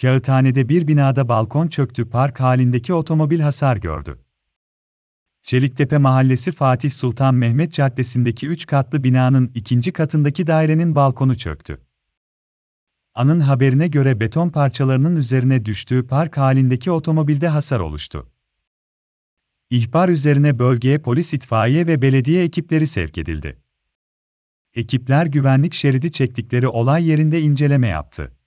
Kağıthane'de bir binada balkon çöktü park halindeki otomobil hasar gördü. Çeliktepe Mahallesi Fatih Sultan Mehmet Caddesi'ndeki 3 katlı binanın ikinci katındaki dairenin balkonu çöktü. Anın haberine göre beton parçalarının üzerine düştüğü park halindeki otomobilde hasar oluştu. İhbar üzerine bölgeye polis itfaiye ve belediye ekipleri sevk edildi. Ekipler güvenlik şeridi çektikleri olay yerinde inceleme yaptı.